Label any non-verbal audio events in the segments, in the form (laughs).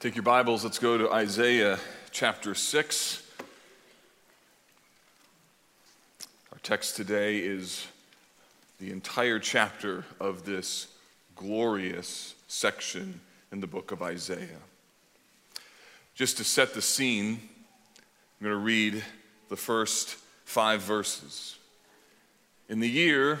Take your Bibles, let's go to Isaiah chapter 6. Our text today is the entire chapter of this glorious section in the book of Isaiah. Just to set the scene, I'm going to read the first five verses. In the year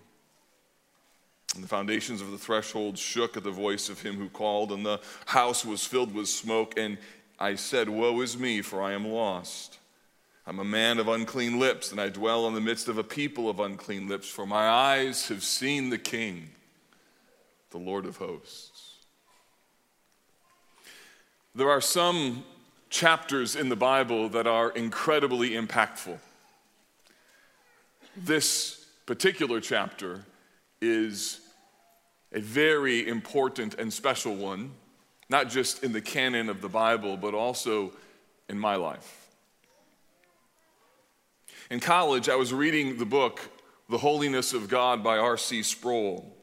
And the foundations of the threshold shook at the voice of him who called, and the house was filled with smoke. And I said, Woe is me, for I am lost. I'm a man of unclean lips, and I dwell in the midst of a people of unclean lips, for my eyes have seen the King, the Lord of hosts. There are some chapters in the Bible that are incredibly impactful. This particular chapter is a very important and special one, not just in the canon of the Bible, but also in my life. In college, I was reading the book, The Holiness of God by R.C. Sproul.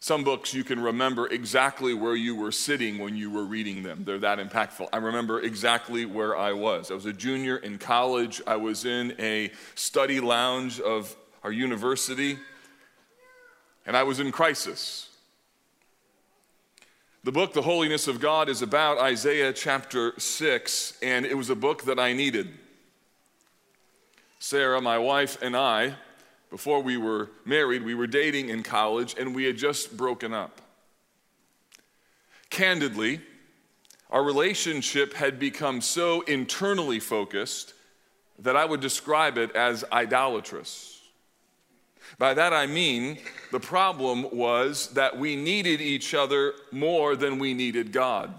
Some books you can remember exactly where you were sitting when you were reading them. They're that impactful. I remember exactly where I was. I was a junior in college. I was in a study lounge of our university and I was in crisis. The book, The Holiness of God, is about Isaiah chapter 6, and it was a book that I needed. Sarah, my wife, and I, before we were married, we were dating in college, and we had just broken up. Candidly, our relationship had become so internally focused that I would describe it as idolatrous. By that I mean the problem was that we needed each other more than we needed God.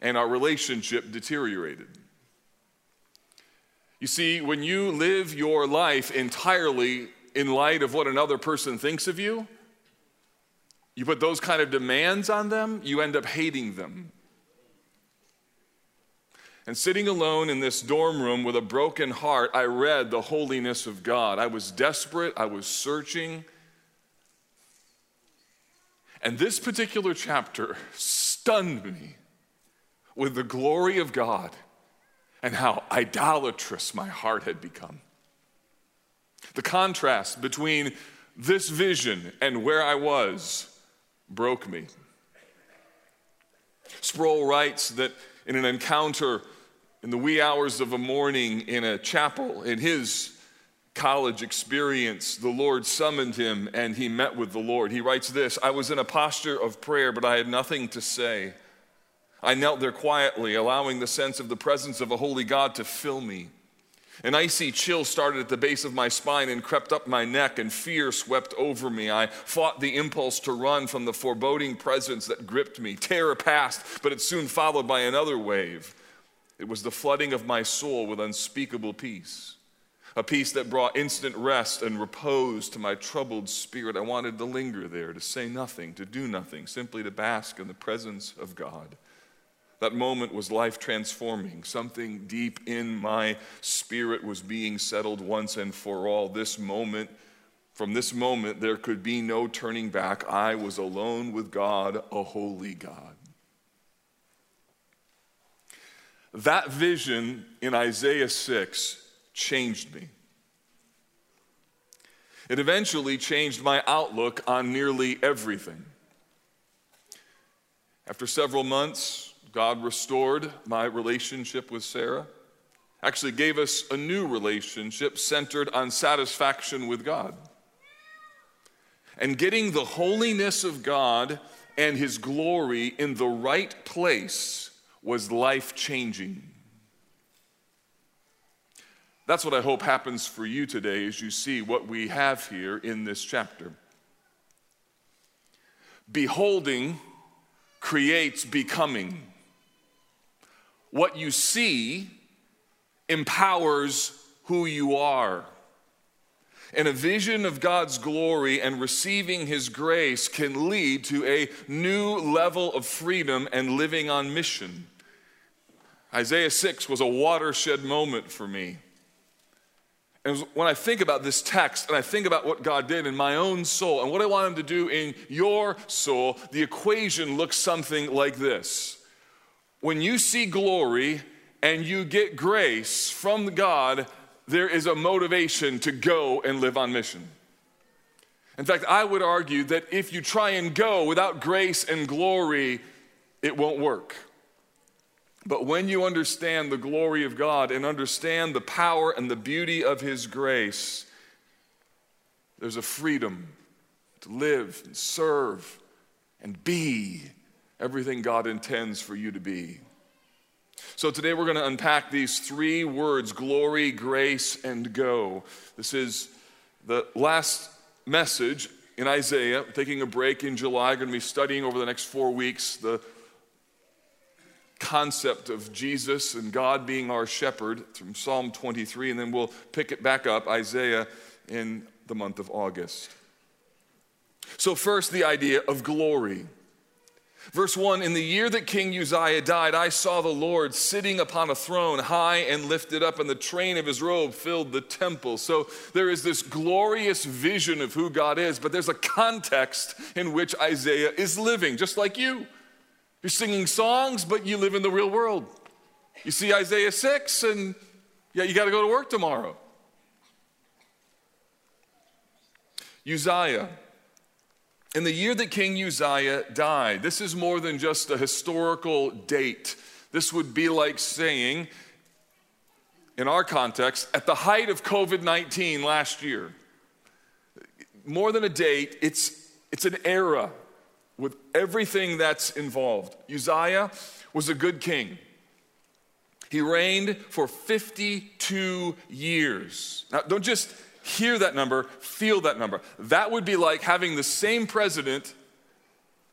And our relationship deteriorated. You see, when you live your life entirely in light of what another person thinks of you, you put those kind of demands on them, you end up hating them. And sitting alone in this dorm room with a broken heart, I read the holiness of God. I was desperate, I was searching. And this particular chapter stunned me with the glory of God and how idolatrous my heart had become. The contrast between this vision and where I was broke me. Sproul writes that in an encounter in the wee hours of a morning in a chapel in his college experience, the Lord summoned him and he met with the Lord. He writes this I was in a posture of prayer, but I had nothing to say. I knelt there quietly, allowing the sense of the presence of a holy God to fill me. An icy chill started at the base of my spine and crept up my neck, and fear swept over me. I fought the impulse to run from the foreboding presence that gripped me. Terror passed, but it soon followed by another wave. It was the flooding of my soul with unspeakable peace, a peace that brought instant rest and repose to my troubled spirit. I wanted to linger there, to say nothing, to do nothing, simply to bask in the presence of God. That moment was life transforming. Something deep in my spirit was being settled once and for all. This moment, from this moment, there could be no turning back. I was alone with God, a holy God. That vision in Isaiah 6 changed me. It eventually changed my outlook on nearly everything. After several months, God restored my relationship with Sarah, actually gave us a new relationship centered on satisfaction with God. And getting the holiness of God and His glory in the right place was life changing. That's what I hope happens for you today as you see what we have here in this chapter. Beholding creates becoming. What you see empowers who you are. And a vision of God's glory and receiving His grace can lead to a new level of freedom and living on mission. Isaiah 6 was a watershed moment for me. And when I think about this text and I think about what God did in my own soul and what I want Him to do in your soul, the equation looks something like this. When you see glory and you get grace from God, there is a motivation to go and live on mission. In fact, I would argue that if you try and go without grace and glory, it won't work. But when you understand the glory of God and understand the power and the beauty of His grace, there's a freedom to live and serve and be everything God intends for you to be. So today we're going to unpack these three words glory, grace, and go. This is the last message in Isaiah. taking a break in July. I'm going to be studying over the next four weeks the concept of Jesus and God being our shepherd from Psalm 23, and then we'll pick it back up, Isaiah, in the month of August. So, first, the idea of glory. Verse 1 In the year that King Uzziah died, I saw the Lord sitting upon a throne, high and lifted up, and the train of his robe filled the temple. So there is this glorious vision of who God is, but there's a context in which Isaiah is living, just like you. You're singing songs, but you live in the real world. You see Isaiah 6, and yeah, you got to go to work tomorrow. Uzziah in the year that King Uzziah died. This is more than just a historical date. This would be like saying, in our context, at the height of COVID 19 last year. More than a date, it's, it's an era with everything that's involved. Uzziah was a good king. He reigned for 52 years. Now, don't just hear that number, feel that number. That would be like having the same president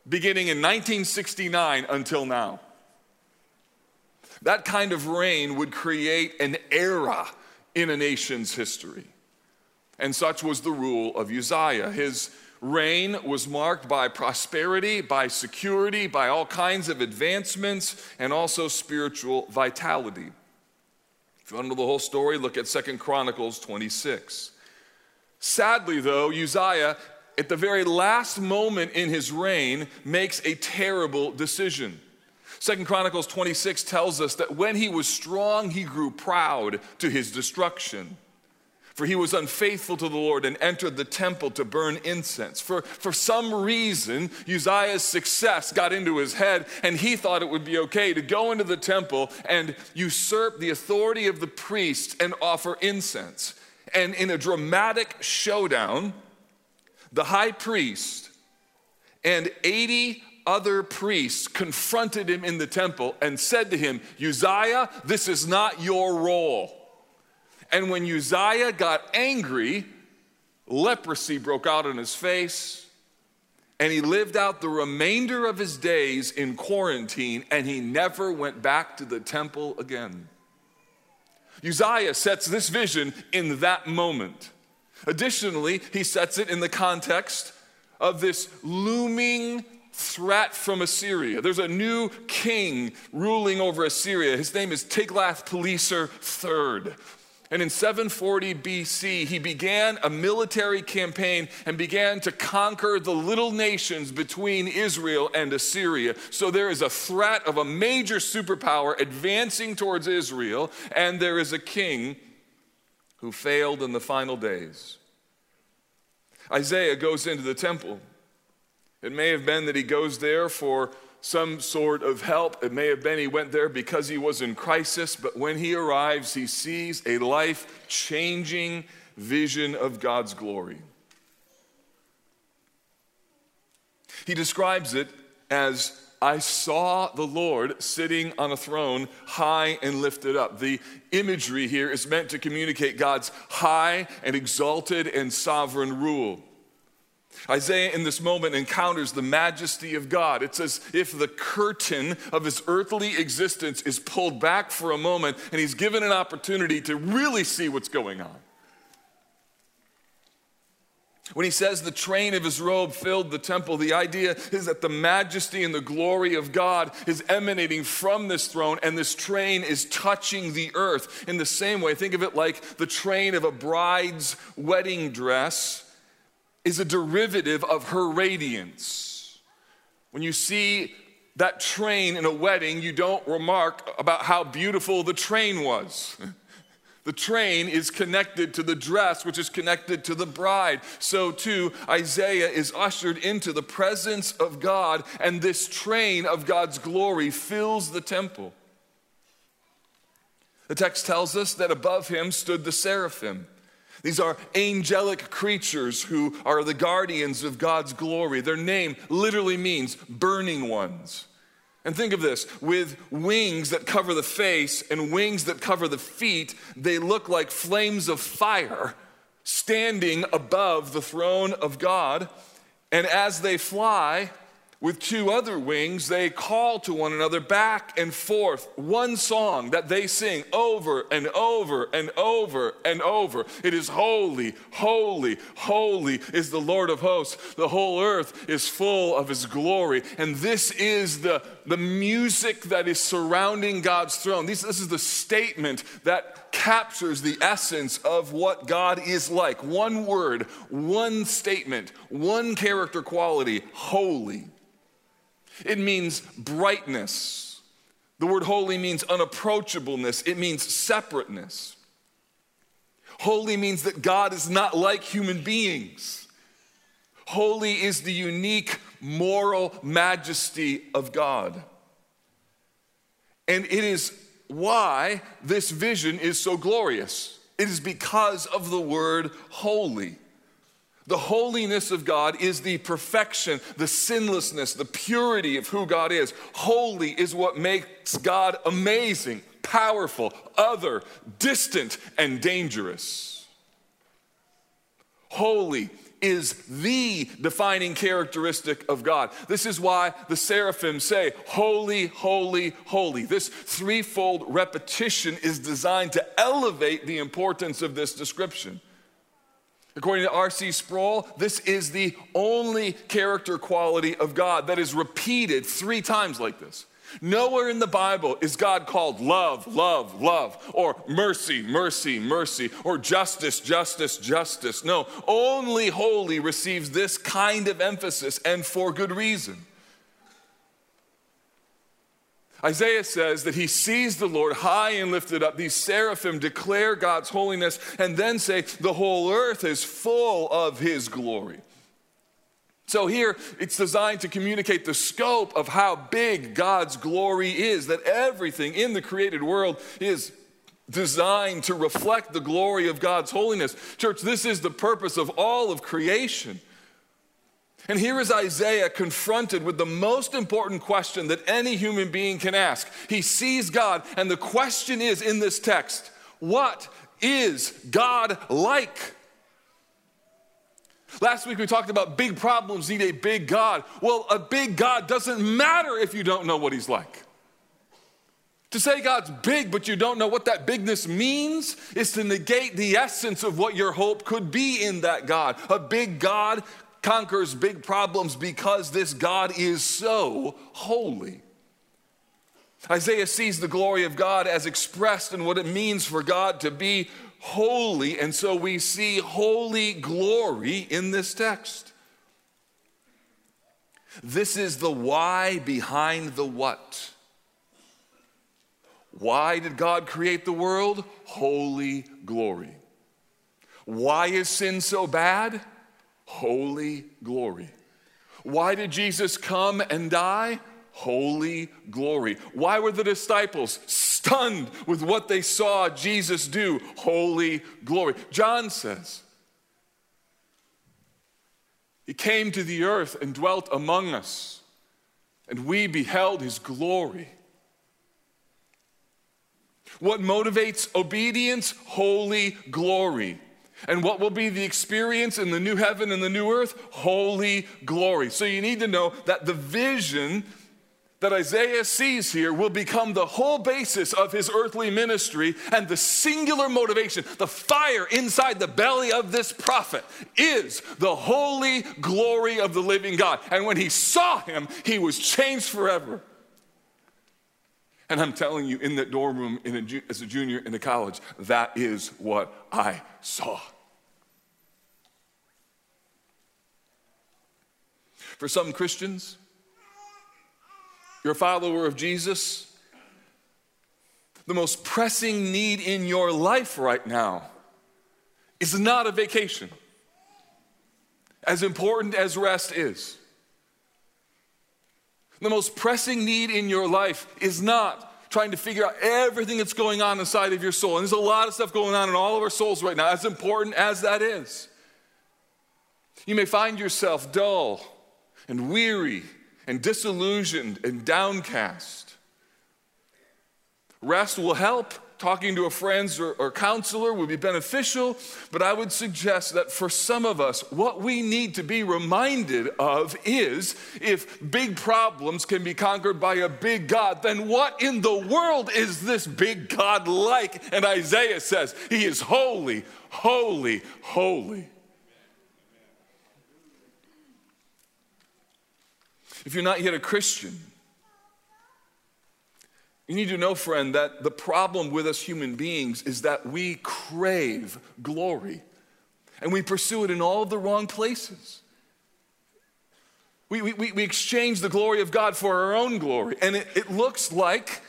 beginning in 1969 until now. That kind of reign would create an era in a nation's history. And such was the rule of Uzziah. His reign was marked by prosperity, by security, by all kinds of advancements, and also spiritual vitality. If you want to know the whole story, look at Second Chronicles 26. Sadly, though, Uzziah, at the very last moment in his reign, makes a terrible decision. Second Chronicles 26 tells us that when he was strong, he grew proud to his destruction. For he was unfaithful to the Lord and entered the temple to burn incense. For, for some reason, Uzziah's success got into his head, and he thought it would be okay to go into the temple and usurp the authority of the priests and offer incense. And in a dramatic showdown, the high priest and 80 other priests confronted him in the temple and said to him, Uzziah, this is not your role. And when Uzziah got angry, leprosy broke out on his face, and he lived out the remainder of his days in quarantine, and he never went back to the temple again. Uzziah sets this vision in that moment. Additionally, he sets it in the context of this looming threat from Assyria. There's a new king ruling over Assyria. His name is Tiglath-Pileser III. And in 740 BC, he began a military campaign and began to conquer the little nations between Israel and Assyria. So there is a threat of a major superpower advancing towards Israel, and there is a king who failed in the final days. Isaiah goes into the temple. It may have been that he goes there for some sort of help. It may have been he went there because he was in crisis, but when he arrives, he sees a life changing vision of God's glory. He describes it as I saw the Lord sitting on a throne, high and lifted up. The imagery here is meant to communicate God's high and exalted and sovereign rule. Isaiah in this moment encounters the majesty of God. It's as if the curtain of his earthly existence is pulled back for a moment and he's given an opportunity to really see what's going on. When he says the train of his robe filled the temple, the idea is that the majesty and the glory of God is emanating from this throne, and this train is touching the earth in the same way. Think of it like the train of a bride's wedding dress is a derivative of her radiance. When you see that train in a wedding, you don't remark about how beautiful the train was. (laughs) The train is connected to the dress, which is connected to the bride. So, too, Isaiah is ushered into the presence of God, and this train of God's glory fills the temple. The text tells us that above him stood the seraphim. These are angelic creatures who are the guardians of God's glory. Their name literally means burning ones. And think of this with wings that cover the face and wings that cover the feet, they look like flames of fire standing above the throne of God. And as they fly, with two other wings, they call to one another back and forth. One song that they sing over and over and over and over. It is holy, holy, holy is the Lord of hosts. The whole earth is full of his glory. And this is the, the music that is surrounding God's throne. This, this is the statement that captures the essence of what God is like. One word, one statement, one character quality holy. It means brightness. The word holy means unapproachableness, it means separateness. Holy means that God is not like human beings. Holy is the unique moral majesty of God. And it is why this vision is so glorious. It is because of the word holy. The holiness of God is the perfection, the sinlessness, the purity of who God is. Holy is what makes God amazing, powerful, other, distant, and dangerous. Holy is the defining characteristic of God. This is why the seraphim say, Holy, holy, holy. This threefold repetition is designed to elevate the importance of this description. According to R.C. Sproul, this is the only character quality of God that is repeated three times like this. Nowhere in the Bible is God called love, love, love, or mercy, mercy, mercy, or justice, justice, justice. No, only holy receives this kind of emphasis and for good reason. Isaiah says that he sees the Lord high and lifted up. These seraphim declare God's holiness and then say, The whole earth is full of his glory. So here it's designed to communicate the scope of how big God's glory is, that everything in the created world is designed to reflect the glory of God's holiness. Church, this is the purpose of all of creation. And here is Isaiah confronted with the most important question that any human being can ask. He sees God, and the question is in this text what is God like? Last week we talked about big problems need a big God. Well, a big God doesn't matter if you don't know what he's like. To say God's big, but you don't know what that bigness means, is to negate the essence of what your hope could be in that God. A big God conquers big problems because this God is so holy. Isaiah sees the glory of God as expressed in what it means for God to be holy, and so we see holy glory in this text. This is the why behind the what. Why did God create the world? Holy glory. Why is sin so bad? Holy glory. Why did Jesus come and die? Holy glory. Why were the disciples stunned with what they saw Jesus do? Holy glory. John says, He came to the earth and dwelt among us, and we beheld His glory. What motivates obedience? Holy glory. And what will be the experience in the new heaven and the new earth? Holy glory. So you need to know that the vision that Isaiah sees here will become the whole basis of his earthly ministry and the singular motivation, the fire inside the belly of this prophet is the holy glory of the living God. And when he saw him, he was changed forever. And I'm telling you, in that dorm room a, as a junior in the college, that is what I saw. For some Christians, you're a follower of Jesus, the most pressing need in your life right now is not a vacation, as important as rest is. The most pressing need in your life is not trying to figure out everything that's going on inside of your soul. And there's a lot of stuff going on in all of our souls right now, as important as that is. You may find yourself dull and weary and disillusioned and downcast. Rest will help. Talking to a friend or, or counselor would be beneficial, but I would suggest that for some of us, what we need to be reminded of is if big problems can be conquered by a big God, then what in the world is this big God like? And Isaiah says, He is holy, holy, holy. If you're not yet a Christian, you need to know, friend, that the problem with us human beings is that we crave glory and we pursue it in all the wrong places. We, we, we exchange the glory of God for our own glory, and it, it looks like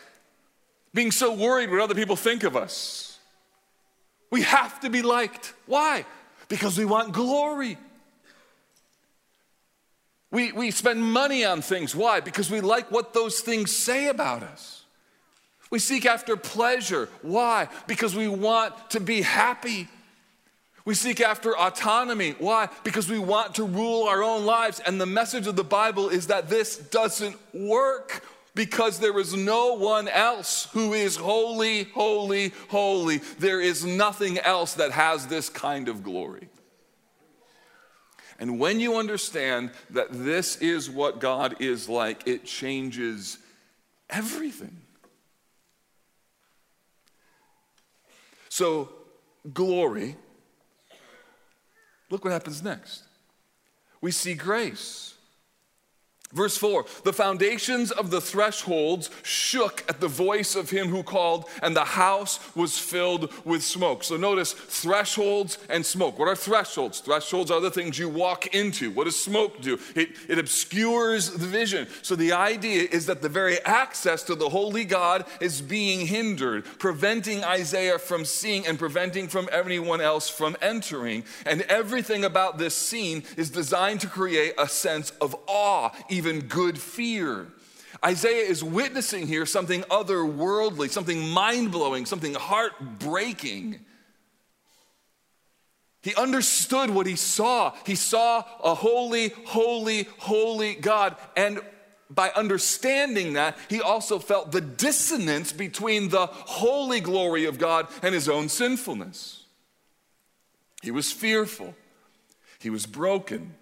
being so worried what other people think of us. We have to be liked. Why? Because we want glory. We, we spend money on things. Why? Because we like what those things say about us. We seek after pleasure. Why? Because we want to be happy. We seek after autonomy. Why? Because we want to rule our own lives. And the message of the Bible is that this doesn't work because there is no one else who is holy, holy, holy. There is nothing else that has this kind of glory. And when you understand that this is what God is like, it changes everything. So, glory, look what happens next. We see grace. Verse 4 The foundations of the thresholds shook at the voice of him who called, and the house was filled with smoke. So notice thresholds and smoke. What are thresholds? Thresholds are the things you walk into. What does smoke do? It, it obscures the vision. So the idea is that the very access to the holy God is being hindered, preventing Isaiah from seeing and preventing from anyone else from entering. And everything about this scene is designed to create a sense of awe even good fear. Isaiah is witnessing here something otherworldly, something mind blowing, something heartbreaking. He understood what he saw. He saw a holy, holy, holy God. And by understanding that, he also felt the dissonance between the holy glory of God and his own sinfulness. He was fearful, he was broken.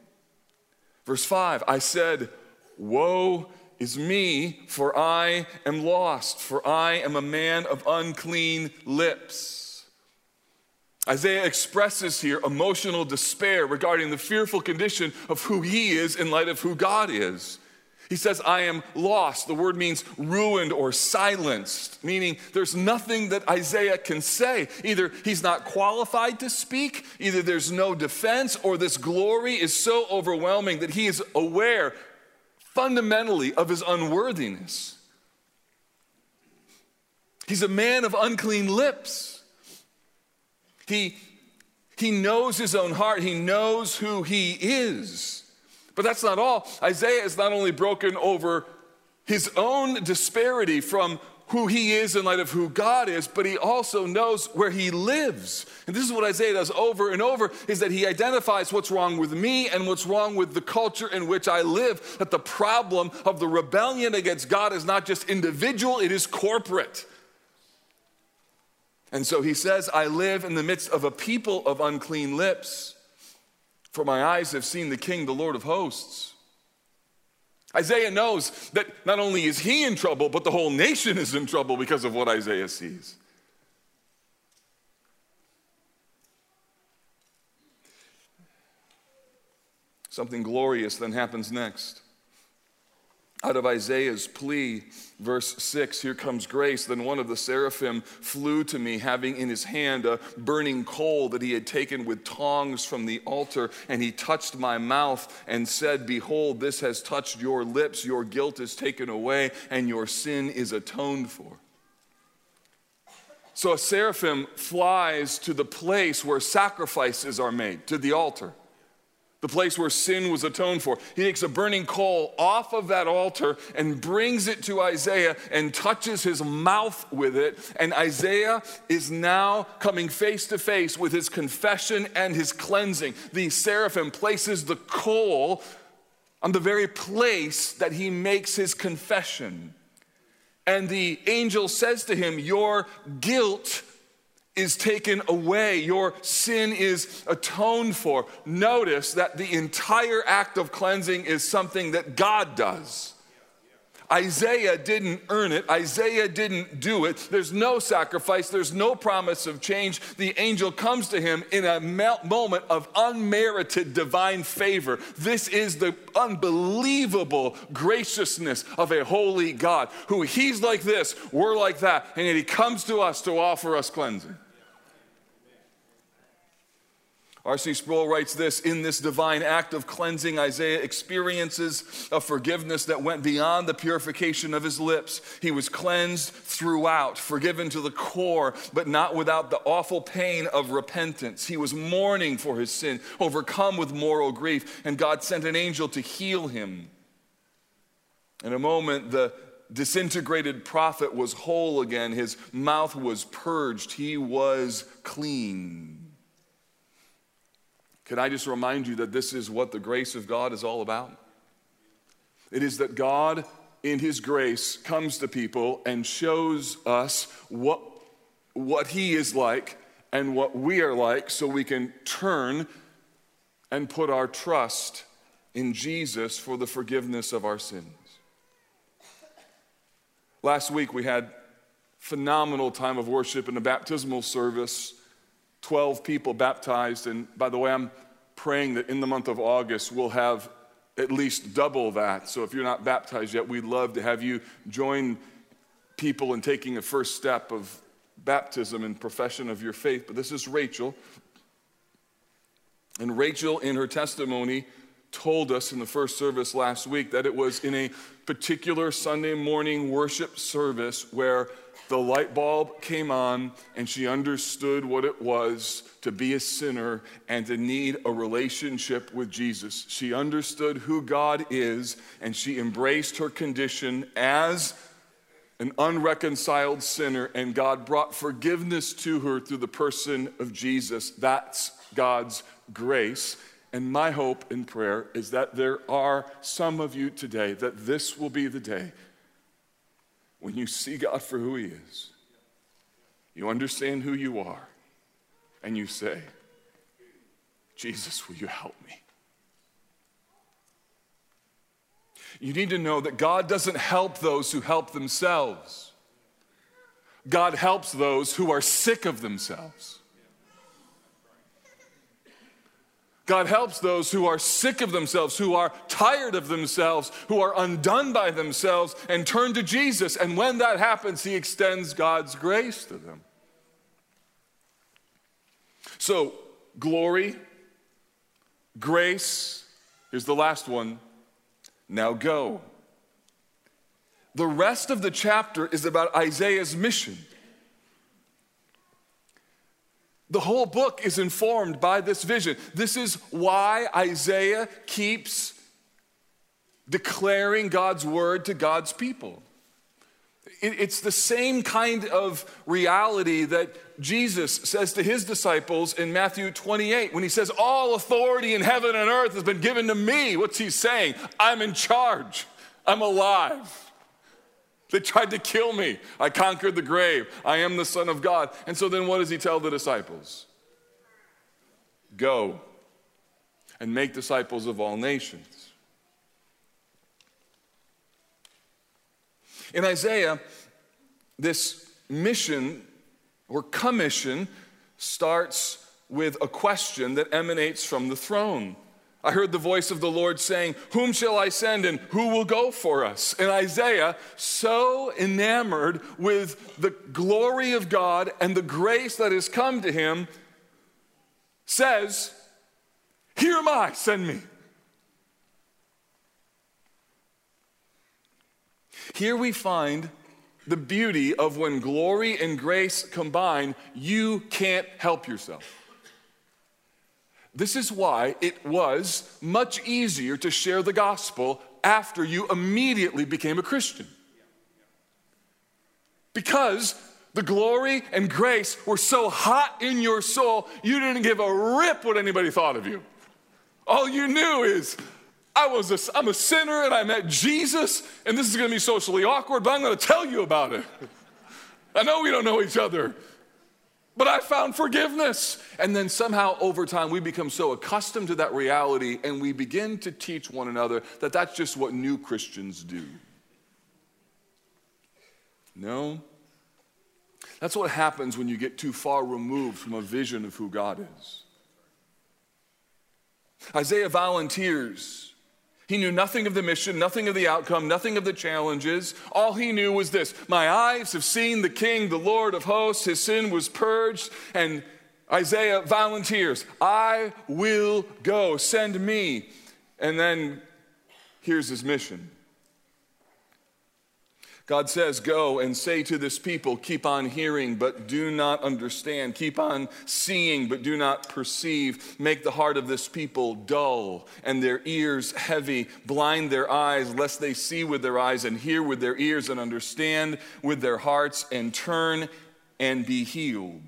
Verse 5 I said, Woe is me, for I am lost, for I am a man of unclean lips. Isaiah expresses here emotional despair regarding the fearful condition of who he is in light of who God is. He says, I am lost. The word means ruined or silenced, meaning there's nothing that Isaiah can say. Either he's not qualified to speak, either there's no defense, or this glory is so overwhelming that he is aware fundamentally of his unworthiness. He's a man of unclean lips. He, he knows his own heart, he knows who he is. But that's not all. Isaiah is not only broken over his own disparity from who he is in light of who God is, but he also knows where he lives. And this is what Isaiah does over and over is that he identifies what's wrong with me and what's wrong with the culture in which I live. That the problem of the rebellion against God is not just individual, it is corporate. And so he says, I live in the midst of a people of unclean lips, for my eyes have seen the King, the Lord of hosts. Isaiah knows that not only is he in trouble, but the whole nation is in trouble because of what Isaiah sees. Something glorious then happens next. Out of Isaiah's plea, verse 6, here comes grace. Then one of the seraphim flew to me, having in his hand a burning coal that he had taken with tongs from the altar, and he touched my mouth and said, Behold, this has touched your lips, your guilt is taken away, and your sin is atoned for. So a seraphim flies to the place where sacrifices are made, to the altar the place where sin was atoned for. He takes a burning coal off of that altar and brings it to Isaiah and touches his mouth with it. And Isaiah is now coming face to face with his confession and his cleansing. The seraphim places the coal on the very place that he makes his confession. And the angel says to him, Your guilt is taken away, your sin is atoned for. Notice that the entire act of cleansing is something that God does. Isaiah didn't earn it. Isaiah didn't do it. There's no sacrifice. There's no promise of change. The angel comes to him in a moment of unmerited divine favor. This is the unbelievable graciousness of a holy God who he's like this, we're like that, and yet he comes to us to offer us cleansing. R.C. Sproul writes this In this divine act of cleansing, Isaiah experiences a forgiveness that went beyond the purification of his lips. He was cleansed throughout, forgiven to the core, but not without the awful pain of repentance. He was mourning for his sin, overcome with moral grief, and God sent an angel to heal him. In a moment, the disintegrated prophet was whole again. His mouth was purged. He was clean. Can I just remind you that this is what the grace of God is all about? It is that God, in His grace, comes to people and shows us what, what He is like and what we are like so we can turn and put our trust in Jesus for the forgiveness of our sins. Last week we had phenomenal time of worship in the baptismal service 12 people baptized. And by the way, I'm praying that in the month of August, we'll have at least double that. So if you're not baptized yet, we'd love to have you join people in taking a first step of baptism and profession of your faith. But this is Rachel. And Rachel, in her testimony, told us in the first service last week that it was in a particular Sunday morning worship service where the light bulb came on and she understood what it was to be a sinner and to need a relationship with Jesus. She understood who God is and she embraced her condition as an unreconciled sinner, and God brought forgiveness to her through the person of Jesus. That's God's grace. And my hope and prayer is that there are some of you today that this will be the day when you see God for who He is, you understand who you are, and you say, Jesus, will you help me? You need to know that God doesn't help those who help themselves. God helps those who are sick of themselves. God helps those who are sick of themselves, who are tired of themselves, who are undone by themselves, and turn to Jesus. And when that happens, He extends God's grace to them. So, glory, grace, here's the last one. Now go. The rest of the chapter is about Isaiah's mission. The whole book is informed by this vision. This is why Isaiah keeps declaring God's word to God's people. It's the same kind of reality that Jesus says to his disciples in Matthew 28 when he says, All authority in heaven and earth has been given to me. What's he saying? I'm in charge, I'm alive. They tried to kill me. I conquered the grave. I am the Son of God. And so then what does he tell the disciples? Go and make disciples of all nations. In Isaiah, this mission or commission starts with a question that emanates from the throne. I heard the voice of the Lord saying, Whom shall I send and who will go for us? And Isaiah, so enamored with the glory of God and the grace that has come to him, says, Here am I, send me. Here we find the beauty of when glory and grace combine, you can't help yourself. This is why it was much easier to share the gospel after you immediately became a Christian. Because the glory and grace were so hot in your soul, you didn't give a rip what anybody thought of you. All you knew is, I was a, I'm a sinner and I met Jesus, and this is gonna be socially awkward, but I'm gonna tell you about it. I know we don't know each other, but I found forgiveness. And then somehow over time, we become so accustomed to that reality and we begin to teach one another that that's just what new Christians do. No. That's what happens when you get too far removed from a vision of who God is. Isaiah volunteers he knew nothing of the mission, nothing of the outcome, nothing of the challenges. All he knew was this My eyes have seen the King, the Lord of hosts. His sin was purged. And Isaiah volunteers I will go, send me. And then here's his mission God says, Go and say to this people, keep on hearing, but do not understand. Keep on seeing, but do not perceive. Make the heart of this people dull and their ears heavy. Blind their eyes, lest they see with their eyes and hear with their ears and understand with their hearts and turn and be healed.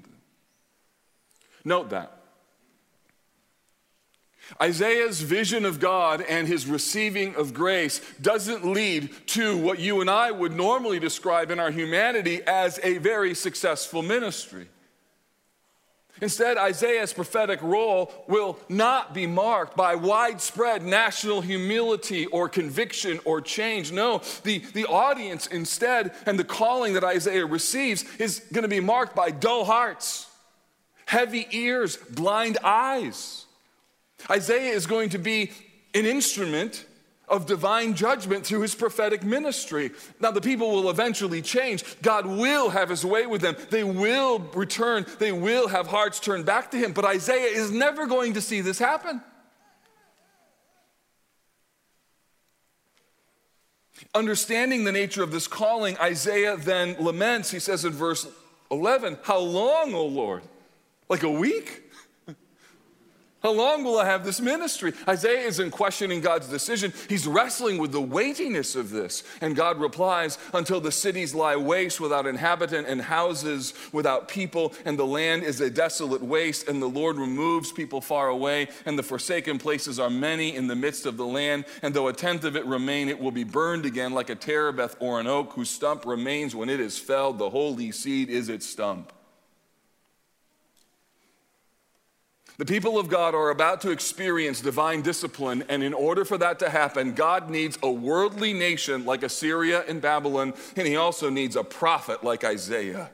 Note that. Isaiah's vision of God and his receiving of grace doesn't lead to what you and I would normally describe in our humanity as a very successful ministry. Instead, Isaiah's prophetic role will not be marked by widespread national humility or conviction or change. No, the, the audience instead and the calling that Isaiah receives is going to be marked by dull hearts, heavy ears, blind eyes. Isaiah is going to be an instrument of divine judgment through his prophetic ministry. Now, the people will eventually change. God will have his way with them. They will return. They will have hearts turned back to him. But Isaiah is never going to see this happen. Understanding the nature of this calling, Isaiah then laments. He says in verse 11, How long, O Lord? Like a week? How long will I have this ministry? Isaiah isn't questioning God's decision. He's wrestling with the weightiness of this. And God replies, Until the cities lie waste without inhabitant and houses without people, and the land is a desolate waste, and the Lord removes people far away, and the forsaken places are many in the midst of the land. And though a tenth of it remain, it will be burned again like a terebinth or an oak whose stump remains when it is felled. The holy seed is its stump. The people of God are about to experience divine discipline, and in order for that to happen, God needs a worldly nation like Assyria and Babylon, and He also needs a prophet like Isaiah.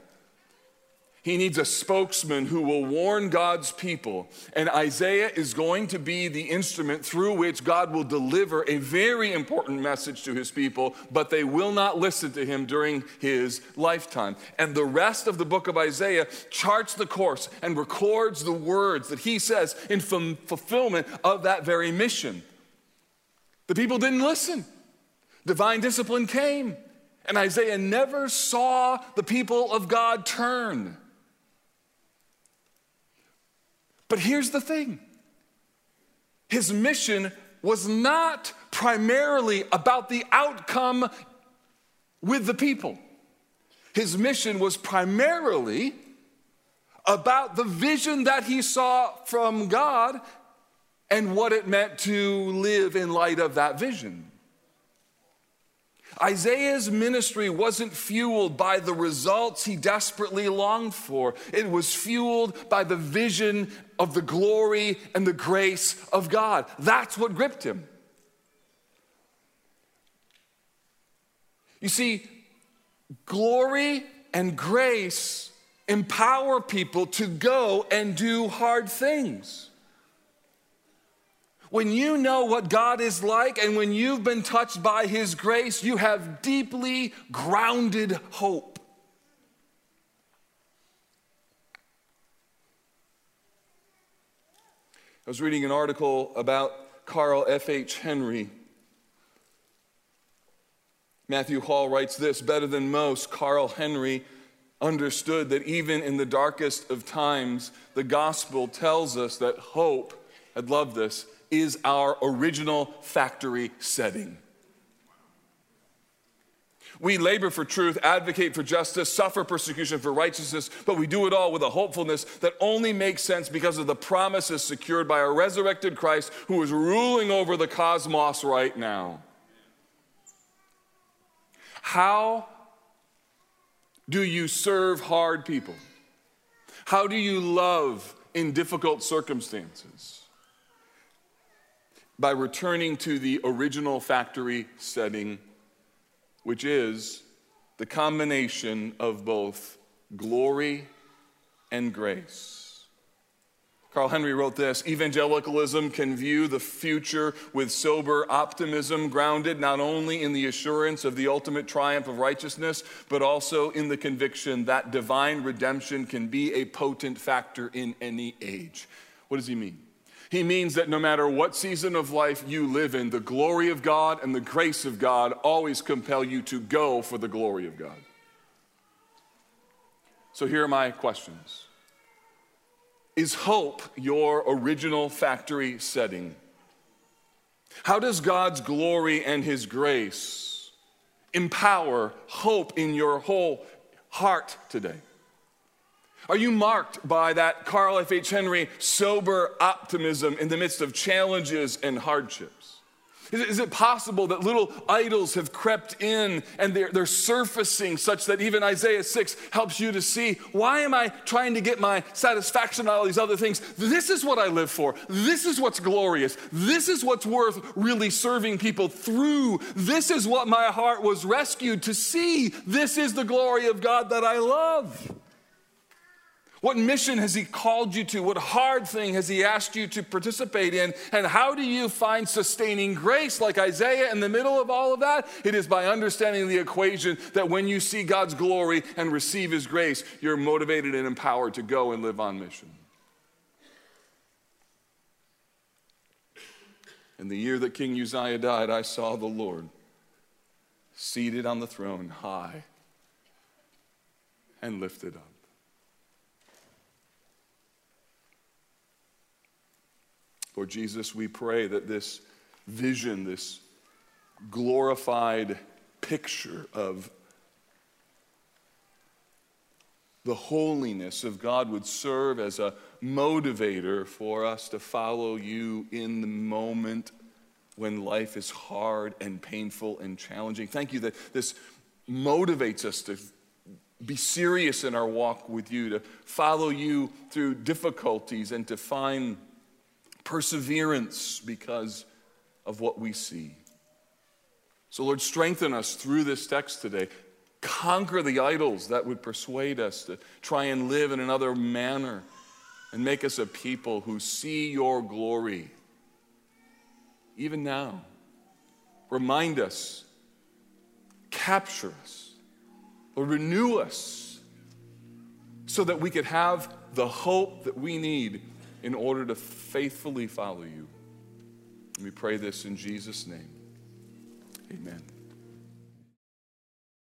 He needs a spokesman who will warn God's people. And Isaiah is going to be the instrument through which God will deliver a very important message to his people, but they will not listen to him during his lifetime. And the rest of the book of Isaiah charts the course and records the words that he says in fulfillment of that very mission. The people didn't listen, divine discipline came. And Isaiah never saw the people of God turn. But here's the thing his mission was not primarily about the outcome with the people. His mission was primarily about the vision that he saw from God and what it meant to live in light of that vision. Isaiah's ministry wasn't fueled by the results he desperately longed for, it was fueled by the vision of the glory and the grace of God. That's what gripped him. You see, glory and grace empower people to go and do hard things. When you know what God is like and when you've been touched by His grace, you have deeply grounded hope. I was reading an article about Carl F.H. Henry. Matthew Hall writes this Better than most, Carl Henry understood that even in the darkest of times, the gospel tells us that hope, I'd love this, is our original factory setting. We labor for truth, advocate for justice, suffer persecution for righteousness, but we do it all with a hopefulness that only makes sense because of the promises secured by our resurrected Christ who is ruling over the cosmos right now. How do you serve hard people? How do you love in difficult circumstances? by returning to the original factory setting, which is the combination of both glory and grace. Carl Henry wrote this Evangelicalism can view the future with sober optimism, grounded not only in the assurance of the ultimate triumph of righteousness, but also in the conviction that divine redemption can be a potent factor in any age. What does he mean? He means that no matter what season of life you live in, the glory of God and the grace of God always compel you to go for the glory of God. So here are my questions Is hope your original factory setting? How does God's glory and His grace empower hope in your whole heart today? Are you marked by that Carl F.H. Henry sober optimism in the midst of challenges and hardships? Is it possible that little idols have crept in and they're, they're surfacing such that even Isaiah 6 helps you to see why am I trying to get my satisfaction on all these other things? This is what I live for. This is what's glorious. This is what's worth really serving people through. This is what my heart was rescued to see. This is the glory of God that I love. What mission has He called you to? What hard thing has He asked you to participate in? And how do you find sustaining grace like Isaiah in the middle of all of that? It is by understanding the equation that when you see God's glory and receive His grace, you're motivated and empowered to go and live on mission. In the year that King Uzziah died, I saw the Lord seated on the throne, high and lifted up. Lord Jesus, we pray that this vision, this glorified picture of the holiness of God would serve as a motivator for us to follow you in the moment when life is hard and painful and challenging. Thank you that this motivates us to be serious in our walk with you, to follow you through difficulties and to find perseverance because of what we see. So, Lord, strengthen us through this text today. Conquer the idols that would persuade us to try and live in another manner and make us a people who see your glory even now. Remind us, capture us, or renew us so that we could have the hope that we need in order to faithfully follow you. And we pray this in Jesus' name. Amen.